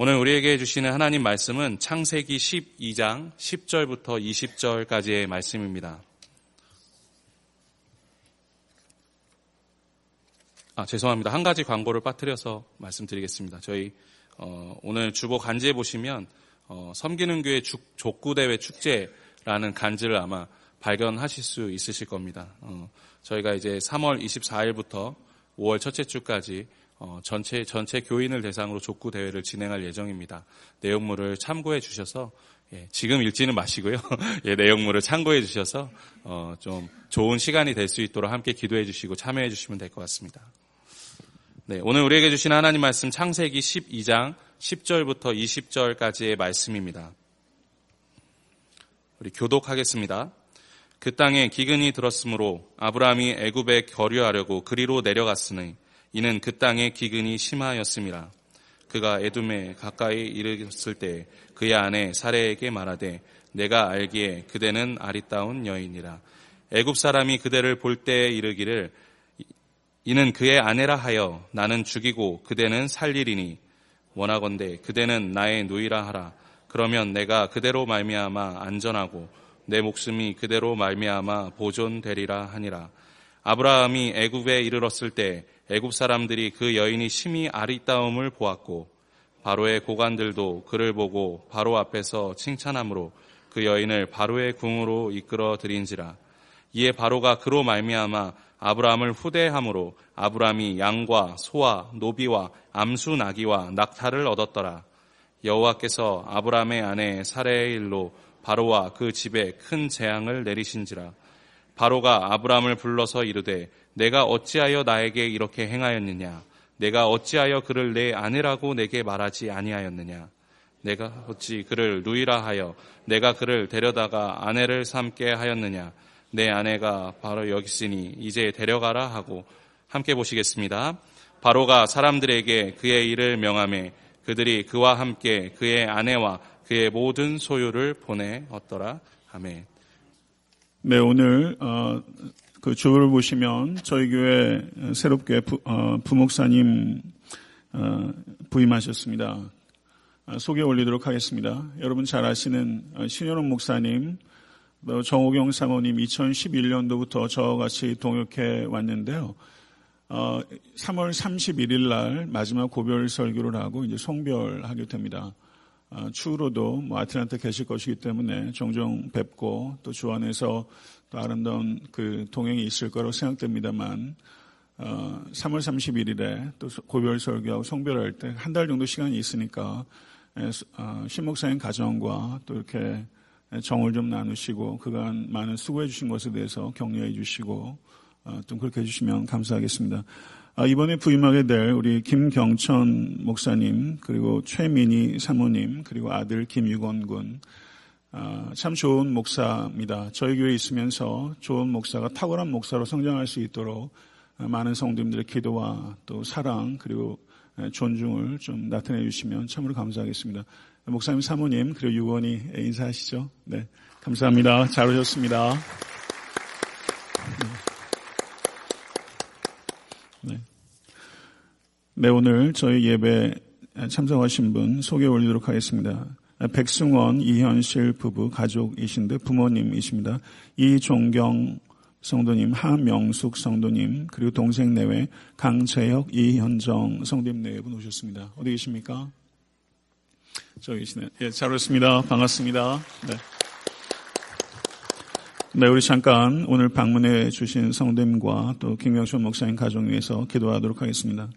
오늘 우리에게 주시는 하나님 말씀은 창세기 12장 10절부터 20절까지의 말씀입니다. 아, 죄송합니다. 한 가지 광고를 빠뜨려서 말씀드리겠습니다. 저희 어, 오늘 주보 간지에 보시면 어, 섬기는 교회 족구 대회 축제라는 간지를 아마 발견하실 수 있으실 겁니다. 어, 저희가 이제 3월 24일부터 5월 첫째 주까지 어, 전체 전체 교인을 대상으로 족구 대회를 진행할 예정입니다. 내용물을 참고해 주셔서 예, 지금 읽지는 마시고요. 예, 내용물을 참고해 주셔서 어, 좀 좋은 시간이 될 수 있도록 함께 기도해 주시고 참여해 주시면 될 것 같습니다. 네, 오늘 우리에게 주신 하나님 말씀 창세기 12장 10절부터 20절까지의 말씀입니다. 우리 교독하겠습니다. 그 땅에 기근이 들었으므로 아브라함이 애굽에 거류하려고 그리로 내려갔으니 이는 그 땅에 기근이 심하였습니다. 그가 에둠에 가까이 이르렀을 때 그의 아내 사례에게 말하되 내가 알기에 그대는 아리따운 여인이라. 애굽 사람이 그대를 볼 때에 이르기를 이는 그의 아내라 하여 나는 죽이고 그대는 살리리니 원하건대 그대는 나의 누이라 하라. 그러면 내가 그대로 말미암아 안전하고 내 목숨이 그대로 말미암아 보존되리라 하니라. 아브라함이 애굽에 이르렀을 때 애굽 사람들이 그 여인이 심히 아리따움을 보았고 바로의 고관들도 그를 보고 바로 앞에서 칭찬함으로 그 여인을 바로의 궁으로 이끌어 드린지라. 이에 바로가 그로 말미암아 아브라함을 후대함으로 아브라함이 양과 소와 노비와 암수 나귀와 낙타를 얻었더라. 여호와께서 아브라함의 아내 사레의 일로 바로와 그 집에 큰 재앙을 내리신지라 바로가 아브라함을 불러서 이르되 내가 어찌하여 나에게 이렇게 행하였느냐? 내가 어찌하여 그를 내 아내라고 내게 말하지 아니하였느냐? 내가 어찌 그를 누이라 하여 내가 그를 데려다가 아내를 삼게 하였느냐? 내 아내가 바로 여기 있으니 이제 데려가라 하고 함께 보시겠습니다. 바로가 사람들에게 그의 일을 명함에 그들이 그와 함께 그의 아내와 그의 모든 소유를 보내었더라. 아멘. 네, 오늘 어, 그 주를 보시면 저희 교회 새롭게 부, 어, 부목사님 어, 부임하셨습니다. 어, 소개 올리도록 하겠습니다. 여러분 잘 아시는 어, 신현원 목사님, 정호경 사모님 2011년도부터 저와 같이 동역해 왔는데요. 어, 3월 31일 날 마지막 고별 설교를 하고 이제 송별하게 됩니다. 어, 추후로도 뭐 아틀란타 계실 것이기 때문에 종종 뵙고 또 주 안에서 또 아름다운 그 동행이 있을 거라고 생각됩니다만 어, 3월 31일에 또 고별 설교하고 성별할 때 한 달 정도 시간이 있으니까 어, 신목사님 가정과 또 이렇게 정을 좀 나누시고 그간 많은 수고해 주신 것에 대해서 격려해 주시고 어, 좀 그렇게 해주시면 감사하겠습니다. 아, 이번에 부임하게 될 우리 김경천 목사님 그리고 최민희 사모님 그리고 아들 김유건 군 아, 참 좋은 목사입니다. 저희 교회에 있으면서 좋은 목사가 탁월한 목사로 성장할 수 있도록 많은 성도님들의 기도와 또 사랑 그리고 존중을 좀 나타내 주시면 참으로 감사하겠습니다. 목사님 사모님 그리고 유원이 인사하시죠. 네, 감사합니다. 잘 오셨습니다. 네, 오늘 저희 예배 참석하신 분 소개 올리도록 하겠습니다. 백승원, 이현실 부부 가족이신데 부모님이십니다. 이종경 성도님, 하명숙 성도님, 그리고 동생 내외 강재혁, 이현정 성도님 네분 오셨습니다. 어디 계십니까? 저기 계시네. 예, 잘 오셨습니다. 반갑습니다. 네. 네, 우리 잠깐 오늘 방문해 주신 성도님과 또 김경수 목사님 가정 위해서 기도하도록 하겠습니다.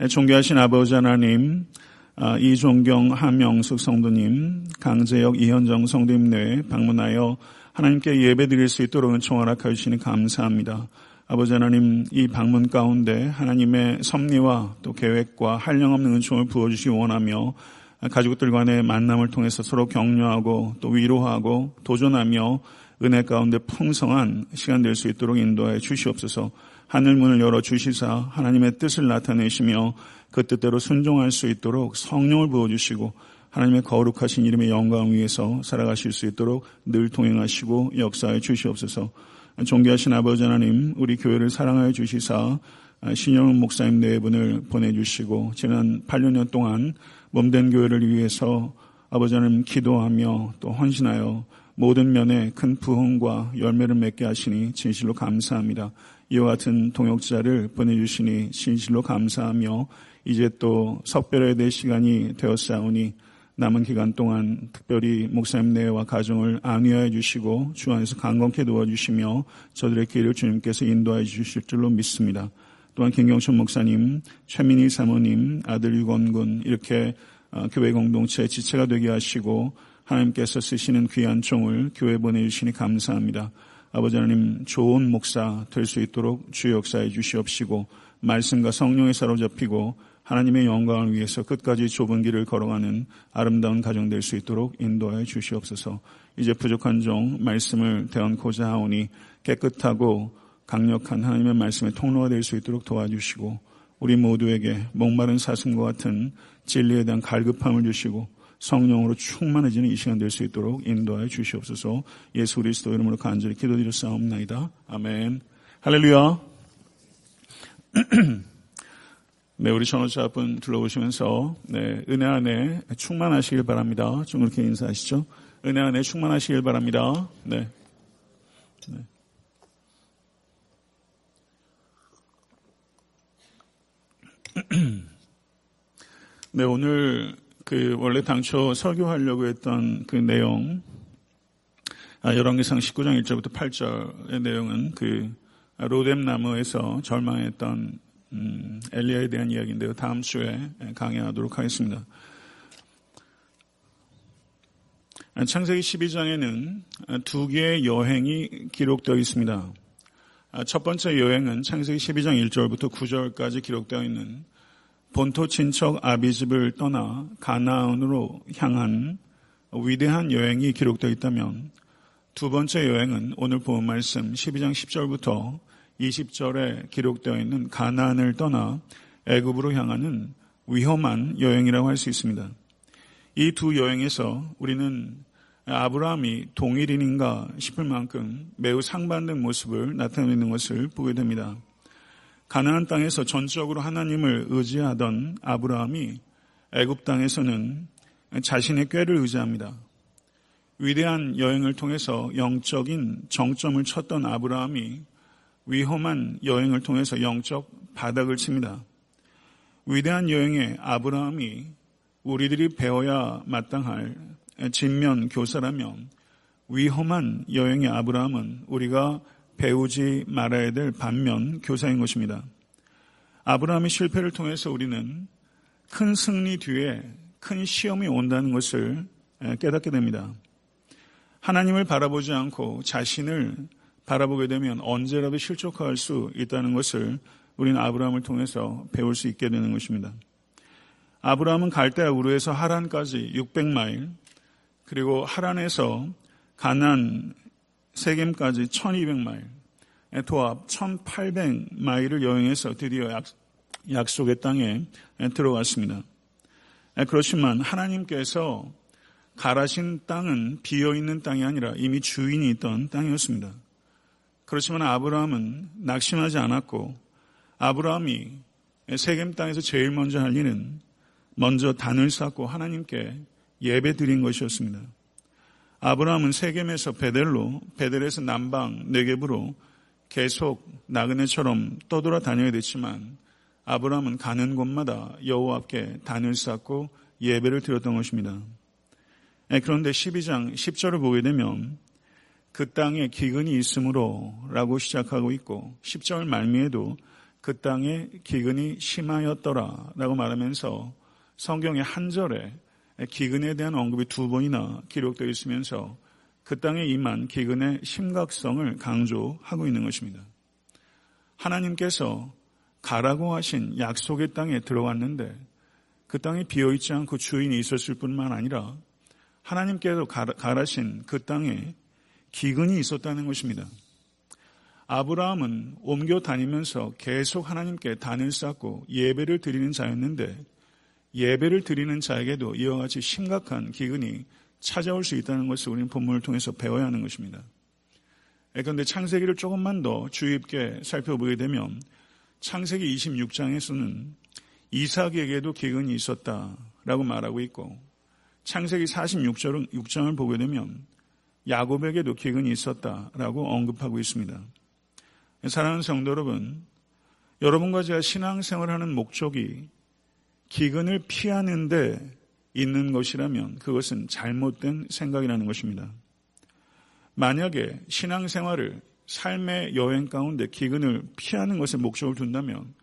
예, 존귀하신 아버지 하나님, 아, 이종경 한명숙 성도님, 강재혁 이현정 성도님 내에 방문하여 하나님께 예배 드릴 수 있도록 은총 허락하여 주시니 감사합니다. 아버지 하나님 이 방문 가운데 하나님의 섭리와 또 계획과 한량없는 은총을 부어주시기 원하며 가족들 간의 만남을 통해서 서로 격려하고 또 위로하고 도전하며 은혜 가운데 풍성한 시간 될 수 있도록 인도하여 주시옵소서 하늘 문을 열어 주시사 하나님의 뜻을 나타내시며 그 뜻대로 순종할 수 있도록 성령을 부어 주시고 하나님의 거룩하신 이름의 영광 위에서 살아가실 수 있도록 늘 동행하시고 역사해 주시옵소서. 존귀하신 아버지 하나님, 우리 교회를 사랑하여 주시사 신영 목사님 네 분을 보내주시고 지난 8년 동안 몸된 교회를 위해서 아버지 하나님 기도하며 또 헌신하여 모든 면에 큰 부흥과 열매를 맺게 하시니 진실로 감사합니다. 이와 같은 동역자를 보내주시니 진실로 감사하며 이제 또 석별해야 될 시간이 되었사오니 남은 기간 동안 특별히 목사님 내와 가정을 안위하여 주시고 주 안에서 강건케 도와주시며 저들의 길을 주님께서 인도하여 주실 줄로 믿습니다. 또한 김경춘 목사님, 최민희 사모님, 아들 유건군 이렇게 어, 교회 공동체 지체가 되게 하시고 하나님께서 쓰시는 귀한 종을 교회 보내주시니 감사합니다. 아버지 하나님 좋은 목사 될 수 있도록 주 역사해 주시옵시고 말씀과 성령에 사로잡히고 하나님의 영광을 위해서 끝까지 좁은 길을 걸어가는 아름다운 가정 될 수 있도록 인도하여 주시옵소서. 이제 부족한 종 말씀을 대언고자 하오니 깨끗하고 강력한 하나님의 말씀의 통로가 될 수 있도록 도와주시고 우리 모두에게 목마른 사슴과 같은 진리에 대한 갈급함을 주시고 성령으로 충만해지는 이 시간 될 수 있도록 인도하여 주시옵소서 예수 그리스도 이름으로 간절히 기도드렸사옵나이다. 아멘. 할렐루야. 네, 우리 전호자분 둘러보시면서 네, 은혜 안에 충만하시길 바랍니다. 좀 그렇게 인사하시죠. 은혜 안에 충만하시길 바랍니다. 네. 네. 네, 오늘 그 원래 당초 설교하려고 했던 그 내용, 아, 열왕기상 19장 1절부터 8절의 내용은 그 로뎀 나무에서 절망했던 음, 엘리야에 대한 이야기인데요. 다음 주에 강의하도록 하겠습니다. 창세기 12장에는 두 개의 여행이 기록되어 있습니다. 첫 번째 여행은 창세기 12장 1절부터 9절까지 기록되어 있는 본토 친척 아비집을 떠나 가나안으로 향한 위대한 여행이 기록되어 있다면 두 번째 여행은 오늘 본 말씀 12장 10절부터 20절에 기록되어 있는 가나안을 떠나 애굽으로 향하는 위험한 여행이라고 할 수 있습니다. 이 두 여행에서 우리는 아브라함이 동일인인가 싶을 만큼 매우 상반된 모습을 나타내는 것을 보게 됩니다. 가나안 땅에서 전적으로 하나님을 의지하던 아브라함이 애굽 땅에서는 자신의 꾀를 의지합니다. 위대한 여행을 통해서 영적인 정점을 쳤던 아브라함이 위험한 여행을 통해서 영적 바닥을 칩니다. 위대한 여행에 아브라함이 우리들이 배워야 마땅할 진면 교사라면 위험한 여행의 아브라함은 우리가 배우지 말아야 될 반면 교사인 것입니다. 아브라함의 실패를 통해서 우리는 큰 승리 뒤에 큰 시험이 온다는 것을 깨닫게 됩니다. 하나님을 바라보지 않고 자신을 바라보게 되면 언제라도 실족할 수 있다는 것을 우리는 아브라함을 통해서 배울 수 있게 되는 것입니다. 아브라함은 갈대아 우르에서 하란까지 600마일 그리고 하란에서 가난 세겜까지 1200마일, 도합 1800마일을 여행해서 드디어 약, 속의 땅에 들어갔습니다. 그렇지만 하나님께서 가라신 땅은 비어있는 땅이 아니라 이미 주인이 있던 땅이었습니다. 그렇지만 아브라함은 낙심하지 않았고 아브라함이 세겜 땅에서 제일 먼저 할 일은 먼저 단을 쌓고 하나님께 예배 드린 것이었습니다. 아브라함은 세겜에서 베델로, 베델에서 남방 네겝으로 계속 나그네처럼 떠돌아 다녀야 됐지만 아브라함은 가는 곳마다 여호와 앞에 단을 쌓고 예배를 드렸던 것입니다. 예, 그런데 12장 10절을 보게 되면 그 땅에 기근이 있으므로 라고 시작하고 있고 10절 말미에도 그 땅에 기근이 심하였더라 라고 말하면서 성경의 한 절에 기근에 대한 언급이 두 번이나 기록되어 있으면서 그 땅에 임한 기근의 심각성을 강조하고 있는 것입니다. 하나님께서 가라고 하신 약속의 땅에 들어왔는데 그 땅에 비어있지 않고 주인이 있었을 뿐만 아니라 하나님께서 가라신 그 땅에 기근이 있었다는 것입니다. 아브라함은 옮겨 다니면서 계속 하나님께 단을 쌓고 예배를 드리는 자였는데 예배를 드리는 자에게도 이와 같이 심각한 기근이 찾아올 수 있다는 것을 우리는 본문을 통해서 배워야 하는 것입니다. 그런데 창세기를 조금만 더 주의 깊게 살펴보게 되면 창세기 26장에서는 이삭에게도 기근이 있었다라고 말하고 있고 창세기 46장을 보게 되면 야곱에게도 기근이 있었다라고 언급하고 있습니다. 사랑하는 성도 여러분, 여러분과 제가 신앙생활하는 목적이 기근을 피하는데 있는 것이라면 그것은 잘못된 생각이라는 것입니다. 만약에 신앙생활을 삶의 여행 가운데 기근을 피하는 것에 목적을 둔다면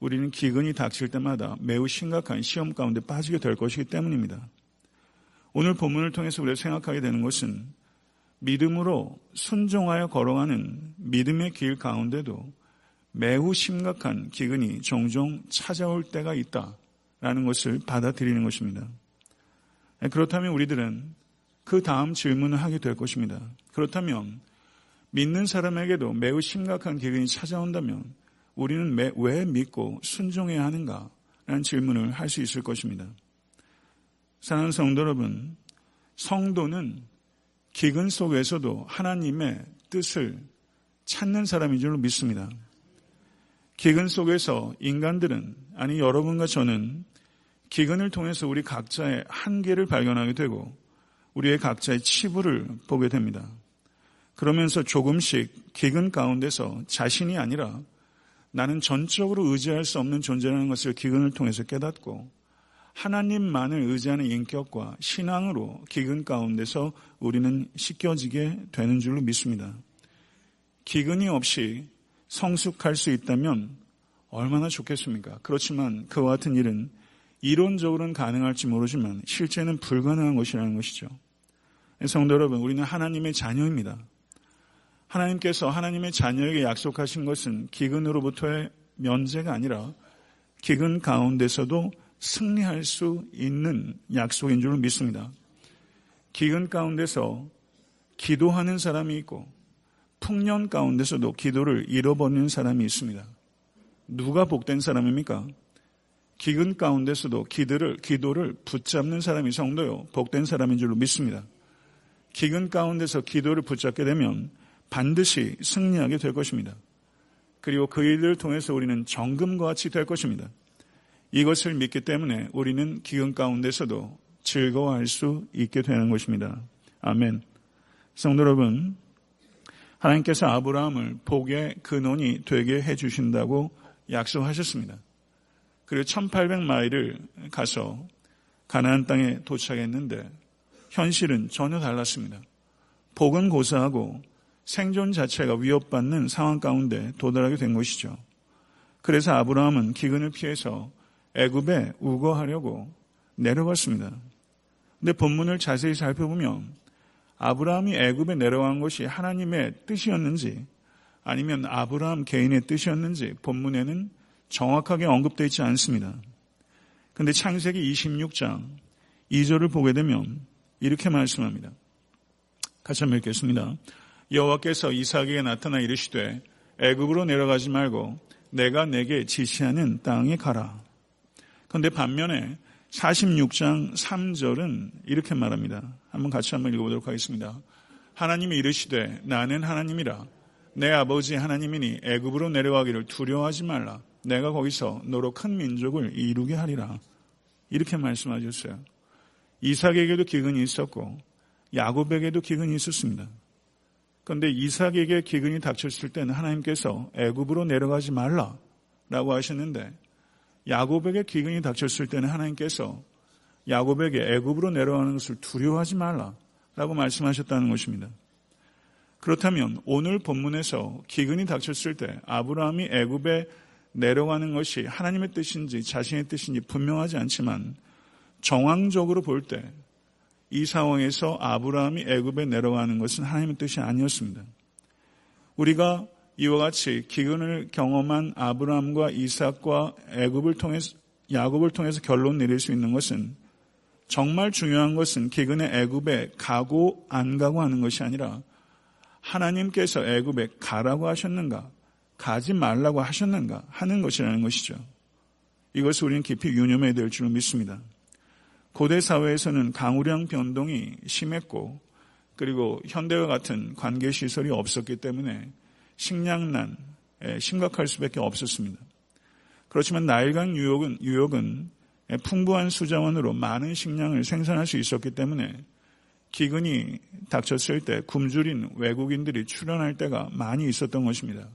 우리는 기근이 닥칠 때마다 매우 심각한 시험 가운데 빠지게 될 것이기 때문입니다. 오늘 본문을 통해서 우리가 생각하게 되는 것은 믿음으로 순종하여 걸어가는 믿음의 길 가운데도 매우 심각한 기근이 종종 찾아올 때가 있다 라는 것을 받아들이는 것입니다. 그렇다면 우리들은 그 다음 질문을 하게 될 것입니다. 그렇다면 믿는 사람에게도 매우 심각한 기근이 찾아온다면 우리는 왜 믿고 순종해야 하는가? 라는 질문을 할 수 있을 것입니다. 사랑하는 성도 여러분, 성도는 기근 속에서도 하나님의 뜻을 찾는 사람인 줄로 믿습니다. 기근 속에서 인간들은, 아니 여러분과 저는 기근을 통해서 우리 각자의 한계를 발견하게 되고 우리의 각자의 치부를 보게 됩니다. 그러면서 조금씩 기근 가운데서 자신이 아니라 나는 전적으로 의지할 수 없는 존재라는 것을 기근을 통해서 깨닫고 하나님만을 의지하는 인격과 신앙으로 기근 가운데서 우리는 씻겨지게 되는 줄로 믿습니다. 기근이 없이 성숙할 수 있다면 얼마나 좋겠습니까? 그렇지만 그와 같은 일은 이론적으로는 가능할지 모르지만 실제는 불가능한 것이라는 것이죠. 성도 여러분, 우리는 하나님의 자녀입니다. 하나님께서 하나님의 자녀에게 약속하신 것은 기근으로부터의 면제가 아니라 기근 가운데서도 승리할 수 있는 약속인 줄 믿습니다. 기근 가운데서 기도하는 사람이 있고 풍년 가운데서도 기도를 잃어버리는 사람이 있습니다. 누가 복된 사람입니까? 기근 가운데서도 기도를, 기도를 붙잡는 사람이 성도요, 복된 사람인 줄로 믿습니다. 기근 가운데서 기도를 붙잡게 되면 반드시 승리하게 될 것입니다. 그리고 그 일들을 통해서 우리는 정금과 같이 될 것입니다. 이것을 믿기 때문에 우리는 기근 가운데서도 즐거워할 수 있게 되는 것입니다. 아멘. 성도 여러분, 하나님께서 아브라함을 복의 근원이 되게 해주신다고 약속하셨습니다. 그리고 1800마일을 가서 가나안 땅에 도착했는데 현실은 전혀 달랐습니다. 복은 고사하고 생존 자체가 위협받는 상황 가운데 도달하게 된 것이죠. 그래서 아브라함은 기근을 피해서 애굽에 우거하려고 내려갔습니다. 근데 본문을 자세히 살펴보면 아브라함이 애굽에 내려간 것이 하나님의 뜻이었는지 아니면 아브라함 개인의 뜻이었는지 본문에는 정확하게 언급되어 있지 않습니다. 근데 창세기 26장 2절을 보게 되면 이렇게 말씀합니다. 같이 한번 읽겠습니다. 여호와께서 이삭에게 나타나 이르시되 애굽으로 내려가지 말고 내가 내게 지시하는 땅에 가라. 그런데 반면에 46장 3절은 이렇게 말합니다. 한번 같이 한번 읽어보도록 하겠습니다. 하나님이 이르시되 나는 하나님이라 내 아버지 하나님이니 애굽으로 내려가기를 두려워하지 말라. 내가 거기서 너로 큰 민족을 이루게 하리라. 이렇게 말씀하셨어요. 이삭에게도 기근이 있었고 야곱에게도 기근이 있었습니다. 그런데 이삭에게 기근이 닥쳤을 때는 하나님께서 애굽으로 내려가지 말라라고 하셨는데 야곱에게 기근이 닥쳤을 때는 하나님께서 야곱에게 애굽으로 내려가는 것을 두려워하지 말라라고 말씀하셨다는 것입니다. 그렇다면 오늘 본문에서 기근이 닥쳤을 때 아브라함이 애굽에 내려가는 것이 하나님의 뜻인지 자신의 뜻인지 분명하지 않지만 정황적으로 볼 때 이 상황에서 아브라함이 애굽에 내려가는 것은 하나님의 뜻이 아니었습니다. 우리가 이와 같이 기근을 경험한 아브라함과 이삭과 애굽을 통해서 야곱을 통해서 결론 내릴 수 있는 것은 정말 중요한 것은 기근의 애굽에 가고 안 가고 하는 것이 아니라 하나님께서 애굽에 가라고 하셨는가 가지 말라고 하셨는가 하는 것이라는 것이죠. 이것을 우리는 깊이 유념해야 될줄 믿습니다. 고대 사회에서는 강우량 변동이 심했고 그리고 현대와 같은 관계 시설이 없었기 때문에 식량난 심각할 수밖에 없었습니다. 그렇지만 나일강 유역은, 유역은 풍부한 수자원으로 많은 식량을 생산할 수 있었기 때문에 기근이 닥쳤을 때 굶주린 외국인들이 출현할 때가 많이 있었던 것입니다.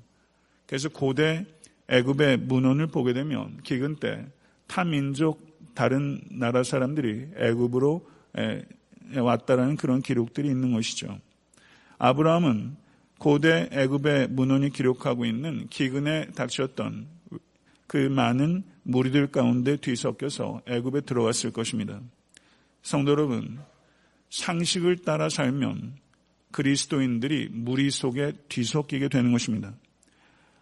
그래서 고대 애굽의 문헌을 보게 되면 기근 때 타민족 다른 나라 사람들이 애굽으로 왔다라는 그런 기록들이 있는 것이죠. 아브라함은 고대 애굽의 문헌이 기록하고 있는 기근에 닥쳤던 그 많은 무리들 가운데 뒤섞여서 애굽에 들어왔을 것입니다. 성도 여러분, 상식을 따라 살면 그리스도인들이 무리 속에 뒤섞이게 되는 것입니다.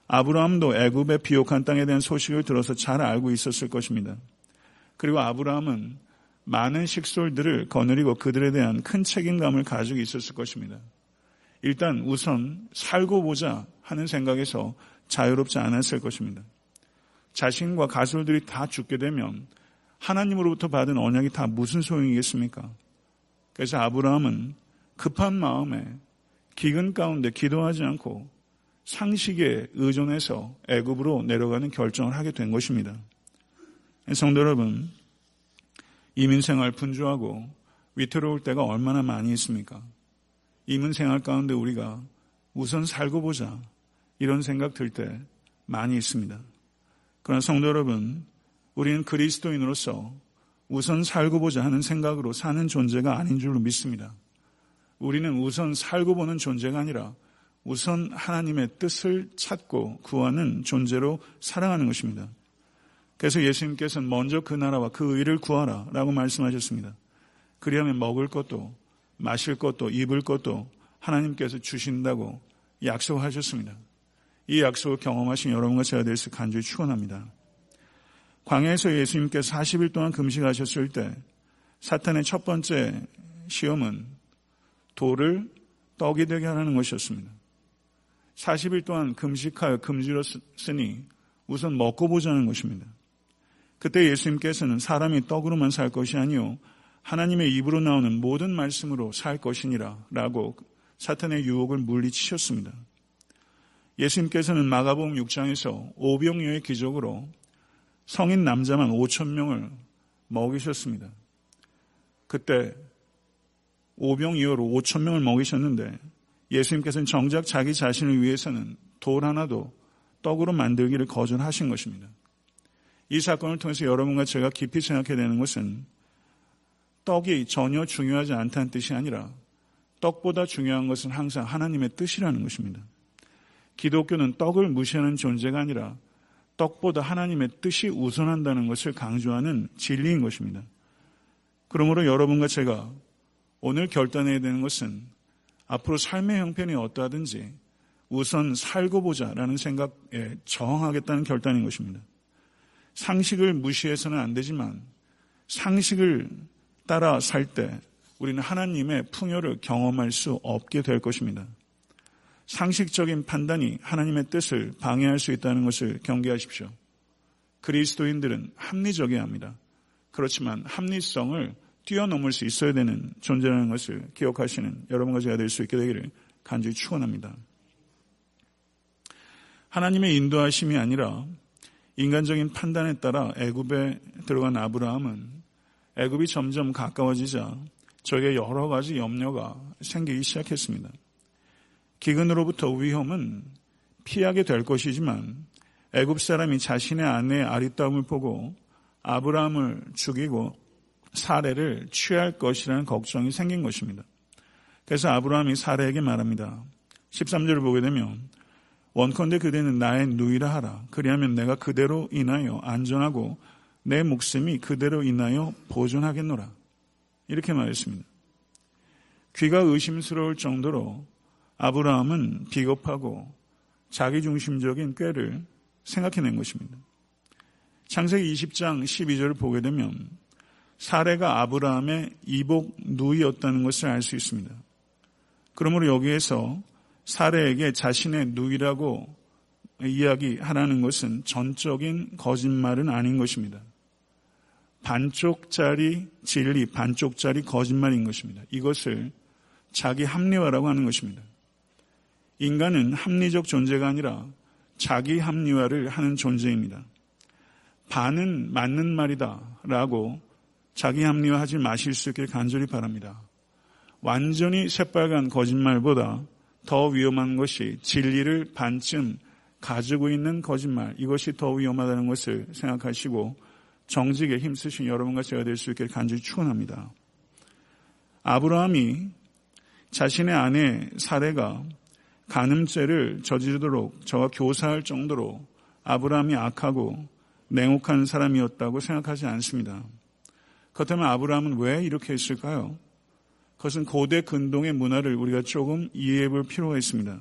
아브라함도 애굽의 비옥한 땅에 대한 소식을 들어서 잘 알고 있었을 것입니다. 그리고 아브라함은 많은 식솔들을 거느리고 그들에 대한 큰 책임감을 가지고 있었을 것입니다. 일단 우선 살고 보자 하는 생각에서 자유롭지 않았을 것입니다. 자신과 가솔들이 다 죽게 되면 하나님으로부터 받은 언약이 다 무슨 소용이겠습니까? 그래서 아브라함은 급한 마음에 기근 가운데 기도하지 않고 상식에 의존해서 애굽으로 내려가는 결정을 하게 된 것입니다. 성도 여러분, 이민 생활 분주하고 위태로울 때가 얼마나 많이 있습니까? 이민 생활 가운데 우리가 우선 살고 보자 이런 생각 들 때 많이 있습니다. 그러나 성도 여러분, 우리는 그리스도인으로서 우선 살고 보자 하는 생각으로 사는 존재가 아닌 줄로 믿습니다. 우리는 우선 살고 보는 존재가 아니라 우선 하나님의 뜻을 찾고 구하는 존재로 살아가는 것입니다. 그래서 예수님께서는 먼저 그 나라와 그 의를 구하라 라고 말씀하셨습니다. 그리하면 먹을 것도 마실 것도 입을 것도 하나님께서 주신다고 약속하셨습니다. 이 약속을 경험하신 여러분과 제가 될수 간절히 축원합니다. 광야에서 예수님께서 40일 동안 금식하셨을 때 사탄의 첫 번째 시험은 돌을 떡이 되게 하는 것이었습니다. 40일 동안 금식하여 금지었으니 우선 먹고 보자는 것입니다. 그때 예수님께서는 사람이 떡으로만 살 것이 아니요 하나님의 입으로 나오는 모든 말씀으로 살 것이니라 라고 사탄의 유혹을 물리치셨습니다. 예수님께서는 마가복음 6장에서 오병이어의 기적으로 성인 남자만 5천 명을 먹이셨습니다. 그때 오병 이어로 5천 명을 먹이셨는데 예수님께서는 정작 자기 자신을 위해서는 돌 하나도 떡으로 만들기를 거절하신 것입니다. 이 사건을 통해서 여러분과 제가 깊이 생각해야 되는 것은 떡이 전혀 중요하지 않다는 뜻이 아니라 떡보다 중요한 것은 항상 하나님의 뜻이라는 것입니다. 기독교는 떡을 무시하는 존재가 아니라 떡보다 하나님의 뜻이 우선한다는 것을 강조하는 진리인 것입니다. 그러므로 여러분과 제가 오늘 결단해야 되는 것은 앞으로 삶의 형편이 어떠하든지 우선 살고 보자라는 생각에 저항하겠다는 결단인 것입니다. 상식을 무시해서는 안 되지만 상식을 따라 살 때 우리는 하나님의 풍요를 경험할 수 없게 될 것입니다. 상식적인 판단이 하나님의 뜻을 방해할 수 있다는 것을 경계하십시오. 그리스도인들은 합리적이어야 합니다. 그렇지만 합리성을 뛰어넘을 수 있어야 되는 존재라는 것을 기억하시는 여러분과 제가 될 수 있게 되기를 간절히 축원합니다. 하나님의 인도하심이 아니라 인간적인 판단에 따라 애굽에 들어간 아브라함은 애굽이 점점 가까워지자 저에게 여러 가지 염려가 생기기 시작했습니다. 기근으로부터 위험은 피하게 될 것이지만 애굽 사람이 자신의 아내의 아리따움을 보고 아브라함을 죽이고 사례를 취할 것이라는 걱정이 생긴 것입니다. 그래서 아브라함이 사례에게 말합니다. 13절을 보게 되면 원컨대 그대는 나의 누이라 하라. 그리하면 내가 그대로 인하여 안전하고 내 목숨이 그대로 인하여 보존하겠노라. 이렇게 말했습니다. 귀가 의심스러울 정도로 아브라함은 비겁하고 자기중심적인 꾀를 생각해낸 것입니다. 창세기 20장 12절을 보게 되면 사례가 아브라함의 이복 누이였다는 것을 알 수 있습니다. 그러므로 여기에서 사례에게 자신의 누이라고 이야기하라는 것은 전적인 거짓말은 아닌 것입니다. 반쪽짜리 진리, 반쪽짜리 거짓말인 것입니다. 이것을 자기 합리화라고 하는 것입니다. 인간은 합리적 존재가 아니라 자기 합리화를 하는 존재입니다. 반은 맞는 말이다 라고 자기 합리화하지 마실 수 있길 간절히 바랍니다. 완전히 새빨간 거짓말보다 더 위험한 것이 진리를 반쯤 가지고 있는 거짓말, 이것이 더 위험하다는 것을 생각하시고 정직에 힘쓰신 여러분과 제가 될 수 있길 간절히 축원합니다. 아브라함이 자신의 아내 사례가 간음죄를 저지르도록 저와 교사할 정도로 아브라함이 악하고 냉혹한 사람이었다고 생각하지 않습니다. 그렇다면 아브라함은 왜 이렇게 했을까요? 그것은 고대 근동의 문화를 우리가 조금 이해해 볼 필요가 있습니다.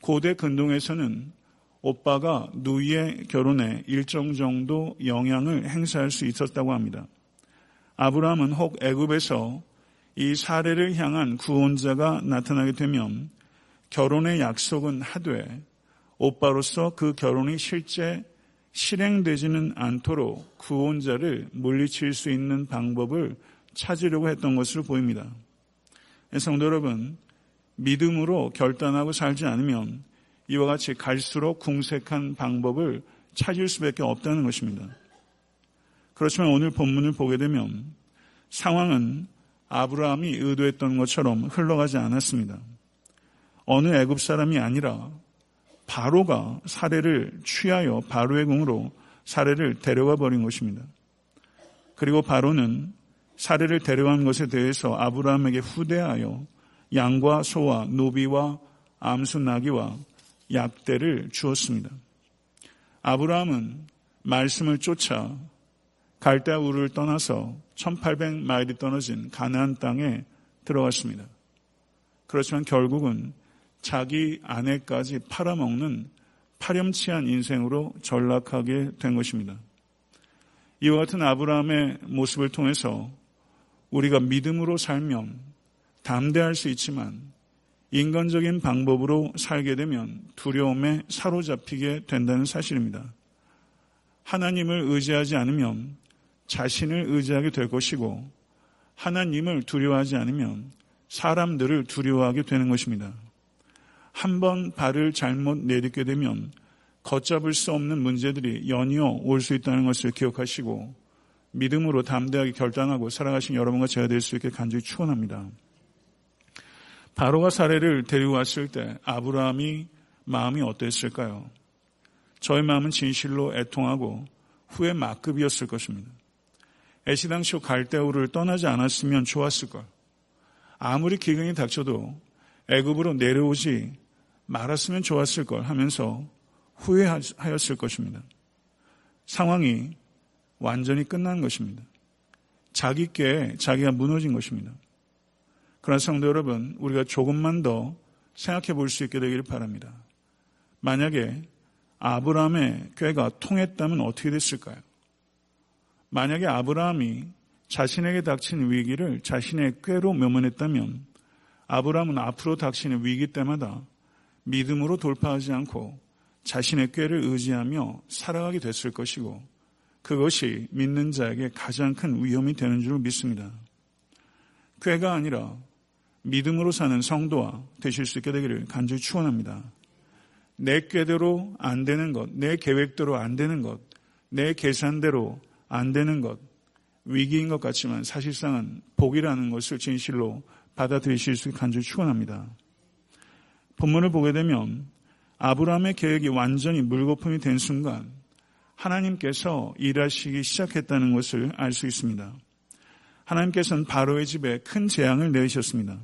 고대 근동에서는 오빠가 누이의 결혼에 일정 정도 영향을 행사할 수 있었다고 합니다. 아브라함은 혹 애굽에서 이 사례를 향한 구원자가 나타나게 되면 결혼의 약속은 하되 오빠로서 그 결혼이 실제 실행되지는 않도록 구원자를 물리칠 수 있는 방법을 찾으려고 했던 것으로 보입니다. 성도 여러분, 믿음으로 결단하고 살지 않으면 이와 같이 갈수록 궁색한 방법을 찾을 수밖에 없다는 것입니다. 그렇지만 오늘 본문을 보게 되면 상황은 아브라함이 의도했던 것처럼 흘러가지 않았습니다. 어느 애굽 사람이 아니라 바로가 사례를 취하여 바로의 궁으로 사례를 데려가 버린 것입니다. 그리고 바로는 사례를 데려간 것에 대해서 아브라함에게 후대하여 양과 소와 노비와 암수 나귀와 약대를 주었습니다. 아브라함은 말씀을 쫓아 갈대 우를 떠나서 1800마일이 떨어진 가나안 땅에 들어갔습니다. 그렇지만 결국은 자기 아내까지 팔아먹는 파렴치한 인생으로 전락하게 된 것입니다. 이와 같은 아브라함의 모습을 통해서 우리가 믿음으로 살면 담대할 수 있지만 인간적인 방법으로 살게 되면 두려움에 사로잡히게 된다는 사실입니다. 하나님을 의지하지 않으면 자신을 의지하게 될 것이고 하나님을 두려워하지 않으면 사람들을 두려워하게 되는 것입니다. 한 번 발을 잘못 내딛게 되면 걷잡을 수 없는 문제들이 연이어 올 수 있다는 것을 기억하시고 믿음으로 담대하게 결단하고 살아가신 여러분과 제가 될 수 있게 간절히 축원합니다. 바로가 사례를 데리고 왔을 때 아브라함이 마음이 어땠을까요? 저의 마음은 진실로 애통하고 후회 막급이었을 것입니다. 애시당초 갈대우를 떠나지 않았으면 좋았을 걸. 아무리 기근이 닥쳐도 애굽으로 내려오지 말았으면 좋았을 걸 하면서 후회하였을 것입니다. 상황이 완전히 끝난 것입니다. 자기께 자기가 무너진 것입니다. 그러나 성도 여러분, 우리가 조금만 더 생각해 볼 수 있게 되기를 바랍니다. 만약에 아브라함의 꾀가 통했다면 어떻게 됐을까요? 만약에 아브라함이 자신에게 닥친 위기를 자신의 꾀로 면면했다면 아브라함은 앞으로 닥치는 위기 때마다 믿음으로 돌파하지 않고 자신의 꾀를 의지하며 살아가게 됐을 것이고 그것이 믿는 자에게 가장 큰 위험이 되는 줄 믿습니다. 꾀가 아니라 믿음으로 사는 성도와 되실 수 있게 되기를 간절히 축원합니다. 내 꾀대로 안 되는 것, 내 계획대로 안 되는 것, 내 계산대로 안 되는 것, 위기인 것 같지만 사실상은 복이라는 것을 진실로 받아들이실 수 있게 간절히 축원합니다. 본문을 보게 되면 아브라함의 계획이 완전히 물거품이 된 순간 하나님께서 일하시기 시작했다는 것을 알 수 있습니다. 하나님께서는 바로의 집에 큰 재앙을 내리셨습니다.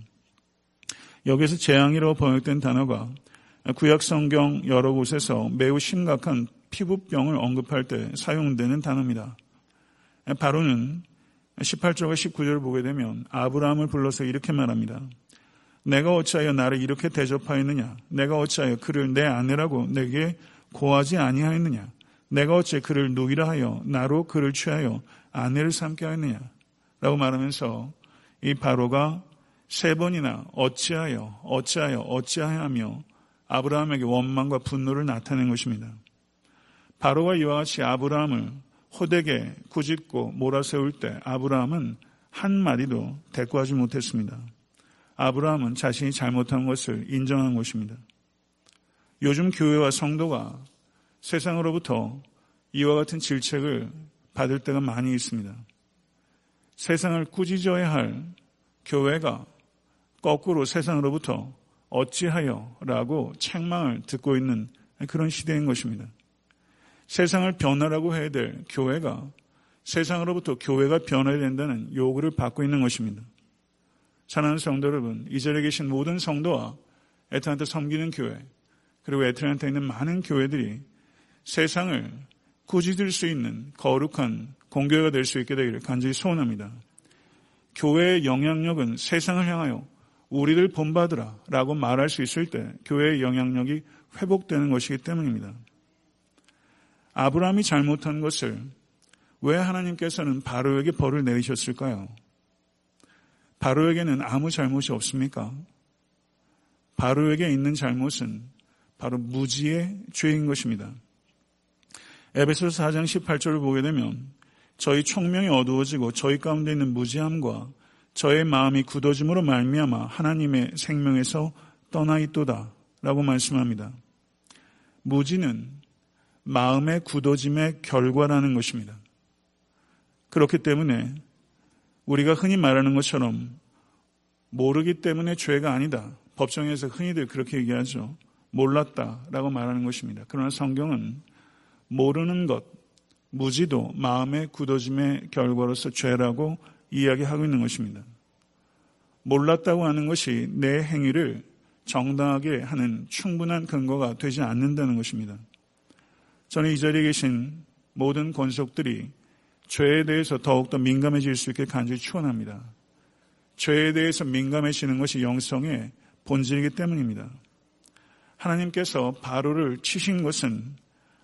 여기서 재앙이라고 번역된 단어가 구약 성경 여러 곳에서 매우 심각한 피부병을 언급할 때 사용되는 단어입니다. 바로는 18절과 19절을 보게 되면 아브라함을 불러서 이렇게 말합니다. 내가 어찌하여 나를 이렇게 대접하였느냐? 내가 어찌하여 그를 내 아내라고 내게 고하지 아니하였느냐? 내가 어찌 그를 누이라 하여 나로 그를 취하여 아내를 삼게 하였느냐? 라고 말하면서 이 바로가 세 번이나 어찌하여 어찌하여 어찌하여 하며 아브라함에게 원망과 분노를 나타낸 것입니다. 바로가 이와 같이 아브라함을 호되게 꾸짖고 몰아세울 때 아브라함은 한마디도 대꾸하지 못했습니다. 아브라함은 자신이 잘못한 것을 인정한 것입니다. 요즘 교회와 성도가 세상으로부터 이와 같은 질책을 받을 때가 많이 있습니다. 세상을 꾸짖어야 할 교회가 거꾸로 세상으로부터 어찌하여 라고 책망을 듣고 있는 그런 시대인 것입니다. 세상을 변화라고 해야 될 교회가 세상으로부터 교회가 변해야 된다는 요구를 받고 있는 것입니다. 사랑하는 성도 여러분, 이 자리에 계신 모든 성도와 에트란타 섬기는 교회, 그리고 에트란타에 있는 많은 교회들이 세상을 꾸짖을 수 있는 거룩한 공교회가 될 수 있게 되기를 간절히 소원합니다. 교회의 영향력은 세상을 향하여 우리를 본받으라 라고 말할 수 있을 때 교회의 영향력이 회복되는 것이기 때문입니다. 아브라함이 잘못한 것을 왜 하나님께서는 바로에게 벌을 내리셨을까요? 바로에게는 아무 잘못이 없습니까? 바로에게 있는 잘못은 바로 무지의 죄인 것입니다. 에베소서 4장 18절을 보게 되면 저희 총명이 어두워지고 저희 가운데 있는 무지함과 저의 마음이 굳어짐으로 말미암아 하나님의 생명에서 떠나 있도다 라고 말씀합니다. 무지는 마음의 굳어짐의 결과라는 것입니다. 그렇기 때문에 우리가 흔히 말하는 것처럼 모르기 때문에 죄가 아니다. 법정에서 흔히들 그렇게 얘기하죠. 몰랐다 라고 말하는 것입니다. 그러나 성경은 모르는 것, 무지도 마음의 굳어짐의 결과로서 죄라고 이야기하고 있는 것입니다. 몰랐다고 하는 것이 내 행위를 정당하게 하는 충분한 근거가 되지 않는다는 것입니다. 저는 이 자리에 계신 모든 권속들이 죄에 대해서 더욱더 민감해질 수 있게 간절히 축원합니다. 죄에 대해서 민감해지는 것이 영성의 본질이기 때문입니다. 하나님께서 바로를 치신 것은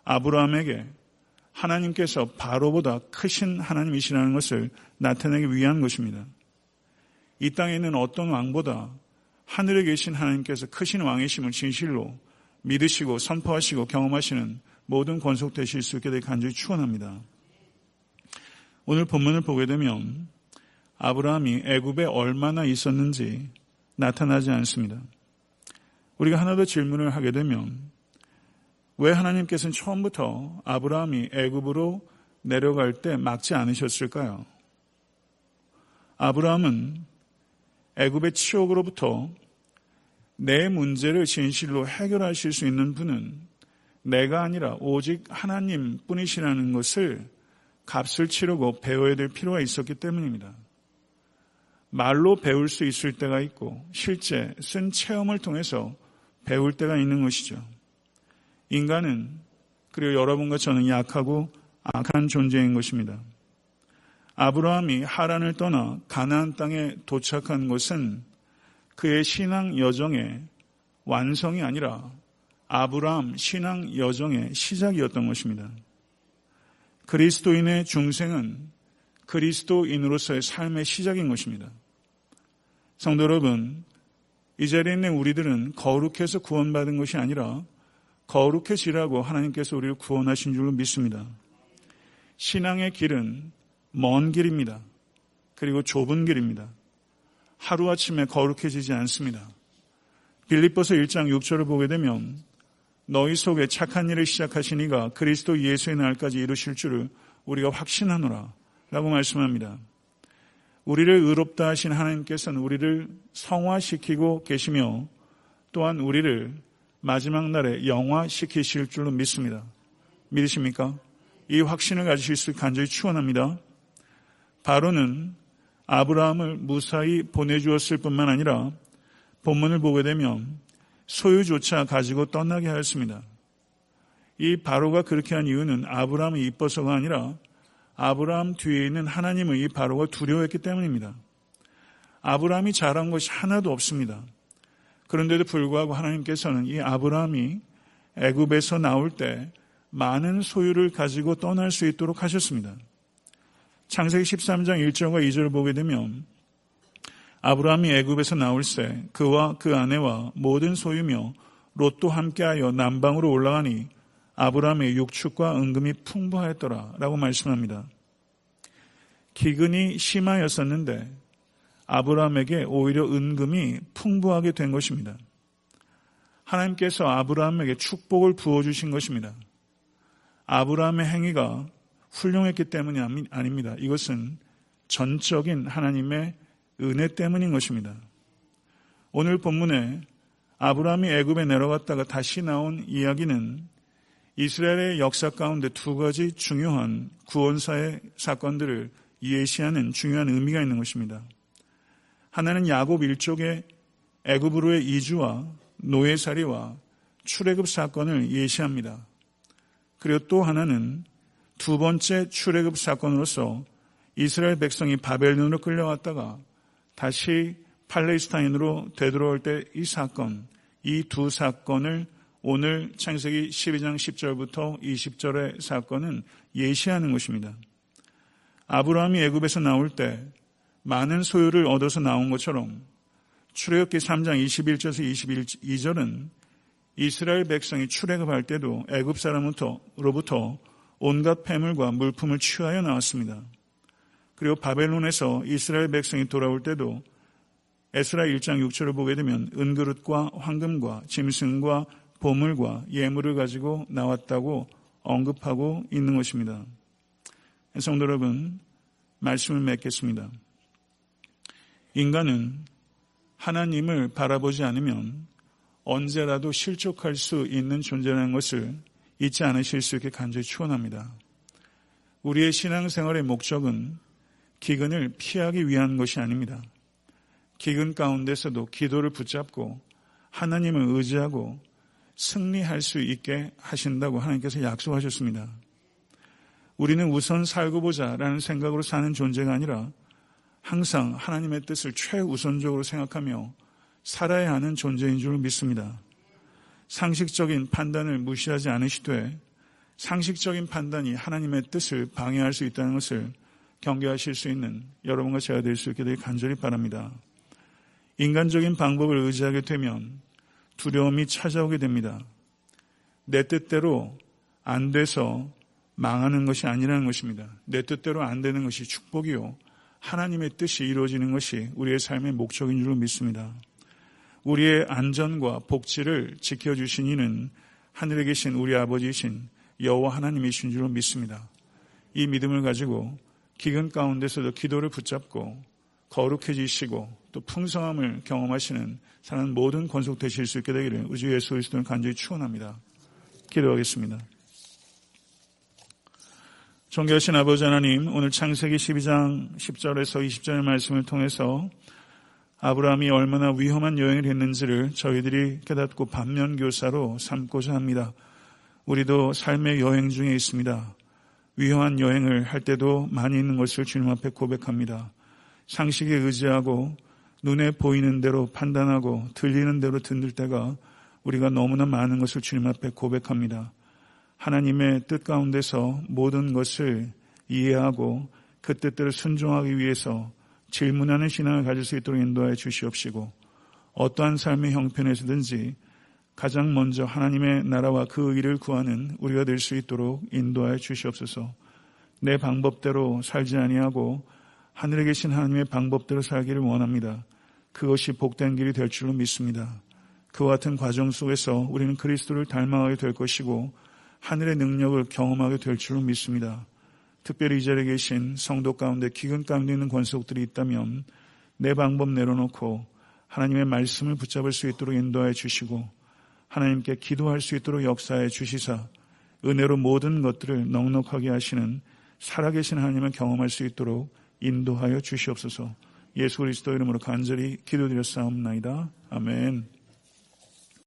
아브라함에게 하나님께서 바로보다 크신 하나님이시라는 것을 나타내기 위한 것입니다. 이 땅에 있는 어떤 왕보다 하늘에 계신 하나님께서 크신 왕이심을 진실로 믿으시고 선포하시고 경험하시는 모든 권속되실 수 있게 되기 간절히 축원합니다. 오늘 본문을 보게 되면 아브라함이 애굽에 얼마나 있었는지 나타나지 않습니다. 우리가 하나 더 질문을 하게 되면 왜 하나님께서는 처음부터 아브라함이 애굽으로 내려갈 때 막지 않으셨을까요? 아브라함은 애굽의 치욕으로부터 내 문제를 진실로 해결하실 수 있는 분은 내가 아니라 오직 하나님 뿐이시라는 것을 값을 치르고 배워야 될 필요가 있었기 때문입니다. 말로 배울 수 있을 때가 있고 실제 쓴 체험을 통해서 배울 때가 있는 것이죠. 인간은 그리고 여러분과 저는 약하고 악한 존재인 것입니다. 아브라함이 하란을 떠나 가나안 땅에 도착한 것은 그의 신앙 여정의 완성이 아니라 아브라함 신앙 여정의 시작이었던 것입니다. 그리스도인의 중생은 그리스도인으로서의 삶의 시작인 것입니다. 성도 여러분, 이 자리에 있는 우리들은 거룩해서 구원받은 것이 아니라 거룩해지라고 하나님께서 우리를 구원하신 줄로 믿습니다. 신앙의 길은 먼 길입니다. 그리고 좁은 길입니다. 하루아침에 거룩해지지 않습니다. 빌립보서 1장 6절을 보게 되면 너희 속에 착한 일을 시작하시니가 그리스도 예수의 날까지 이루실 줄을 우리가 확신하노라 라고 말씀합니다. 우리를 의롭다 하신 하나님께서는 우리를 성화시키고 계시며 또한 우리를 마지막 날에 영화시키실 줄로 믿습니다. 믿으십니까? 이 확신을 가지실 수 간절히 축원합니다. 바로는 아브라함을 무사히 보내주었을 뿐만 아니라 본문을 보게 되면 소유조차 가지고 떠나게 하였습니다. 이 바로가 그렇게 한 이유는 아브라함이 이뻐서가 아니라 아브라함 뒤에 있는 하나님을 이 바로가 두려워했기 때문입니다. 아브라함이 잘한 것이 하나도 없습니다. 그런데도 불구하고 하나님께서는 이 아브라함이 애굽에서 나올 때 많은 소유를 가지고 떠날 수 있도록 하셨습니다. 창세기 13장 1절과 2절을 보게 되면 아브라함이 애굽에서 나올새 그와 그 아내와 모든 소유며 롯도 함께하여 남방으로 올라가니 아브라함의 육축과 은금이 풍부하였더라 라고 말씀합니다. 기근이 심하였었는데 아브라함에게 오히려 은금이 풍부하게 된 것입니다. 하나님께서 아브라함에게 축복을 부어주신 것입니다. 아브라함의 행위가 훌륭했기 때문이 아닙니다. 이것은 전적인 하나님의 은혜 때문인 것입니다. 오늘 본문에 아브라함이 애굽에 내려갔다가 다시 나온 이야기는 이스라엘의 역사 가운데 두 가지 중요한 구원사의 사건들을 예시하는 중요한 의미가 있는 것입니다. 하나는 야곱 일족의 애굽으로의 이주와 노예살이와 출애굽 사건을 예시합니다. 그리고 또 하나는 두 번째 출애굽 사건으로서 이스라엘 백성이 바벨론으로 끌려갔다가 다시 팔레스타인으로 되돌아올 때 이 사건, 이 두 사건을 오늘 창세기 12장 10절부터 20절의 사건은 예시하는 것입니다. 아브라함이 애굽에서 나올 때 많은 소유를 얻어서 나온 것처럼 출애굽기 3장 21절에서 22절은 이스라엘 백성이 출애굽할 때도 애굽 사람으로부터 온갖 폐물과 물품을 취하여 나왔습니다. 그리고 바벨론에서 이스라엘 백성이 돌아올 때도 에스라 1장 6절을 보게 되면 은그릇과 황금과 짐승과 보물과 예물을 가지고 나왔다고 언급하고 있는 것입니다. 성도 여러분, 말씀을 맺겠습니다. 인간은 하나님을 바라보지 않으면 언제라도 실족할 수 있는 존재라는 것을 잊지 않으실 수 있게 간절히 축원합니다. 우리의 신앙생활의 목적은 기근을 피하기 위한 것이 아닙니다. 기근 가운데서도 기도를 붙잡고 하나님을 의지하고 승리할 수 있게 하신다고 하나님께서 약속하셨습니다. 우리는 우선 살고 보자라는 생각으로 사는 존재가 아니라 항상 하나님의 뜻을 최우선적으로 생각하며 살아야 하는 존재인 줄 믿습니다. 상식적인 판단을 무시하지 않으시되 상식적인 판단이 하나님의 뜻을 방해할 수 있다는 것을 경계하실 수 있는 여러분과 제가 될 수 있게 되길 간절히 바랍니다. 인간적인 방법을 의지하게 되면 두려움이 찾아오게 됩니다. 내 뜻대로 안 돼서 망하는 것이 아니라는 것입니다. 내 뜻대로 안 되는 것이 축복이요. 하나님의 뜻이 이루어지는 것이 우리의 삶의 목적인 줄 믿습니다. 우리의 안전과 복지를 지켜주신 이는 하늘에 계신 우리 아버지이신 여호와 하나님이신 줄 믿습니다. 이 믿음을 가지고 기근 가운데서도 기도를 붙잡고 거룩해지시고 또 풍성함을 경험하시는 사는 모든 권속 되실 수 있게 되기를 우주 예수 그리스도를 간절히 축원합니다. 기도하겠습니다. 존귀하신 아버지 하나님, 오늘 창세기 12장 10절에서 20절의 말씀을 통해서 아브라함이 얼마나 위험한 여행을 했는지를 저희들이 깨닫고 반면교사로 삼고자 합니다. 우리도 삶의 여행 중에 있습니다. 위험한 여행을 할 때도 많이 있는 것을 주님 앞에 고백합니다. 상식에 의지하고 눈에 보이는 대로 판단하고 들리는 대로 듣는 때가 우리가 너무나 많은 것을 주님 앞에 고백합니다. 하나님의 뜻 가운데서 모든 것을 이해하고 그 뜻대로 순종하기 위해서 질문하는 신앙을 가질 수 있도록 인도하여 주시옵시고 어떠한 삶의 형편에서든지 가장 먼저 하나님의 나라와 그 의를 구하는 우리가 될 수 있도록 인도하여 주시옵소서. 내 방법대로 살지 아니하고 하늘에 계신 하나님의 방법대로 살기를 원합니다. 그것이 복된 길이 될 줄로 믿습니다. 그와 같은 과정 속에서 우리는 그리스도를 닮아가게 될 것이고 하늘의 능력을 경험하게 될 줄로 믿습니다. 특별히 이 자리에 계신 성도 가운데 기근 가운데 있는 권속들이 있다면 내 방법 내려놓고 하나님의 말씀을 붙잡을 수 있도록 인도해 주시고 하나님께 기도할 수 있도록 역사해 주시사 은혜로 모든 것들을 넉넉하게 하시는 살아계신 하나님을 경험할 수 있도록 인도하여 주시옵소서 예수 그리스도 이름으로 간절히 기도드렸사옵나이다. 아멘.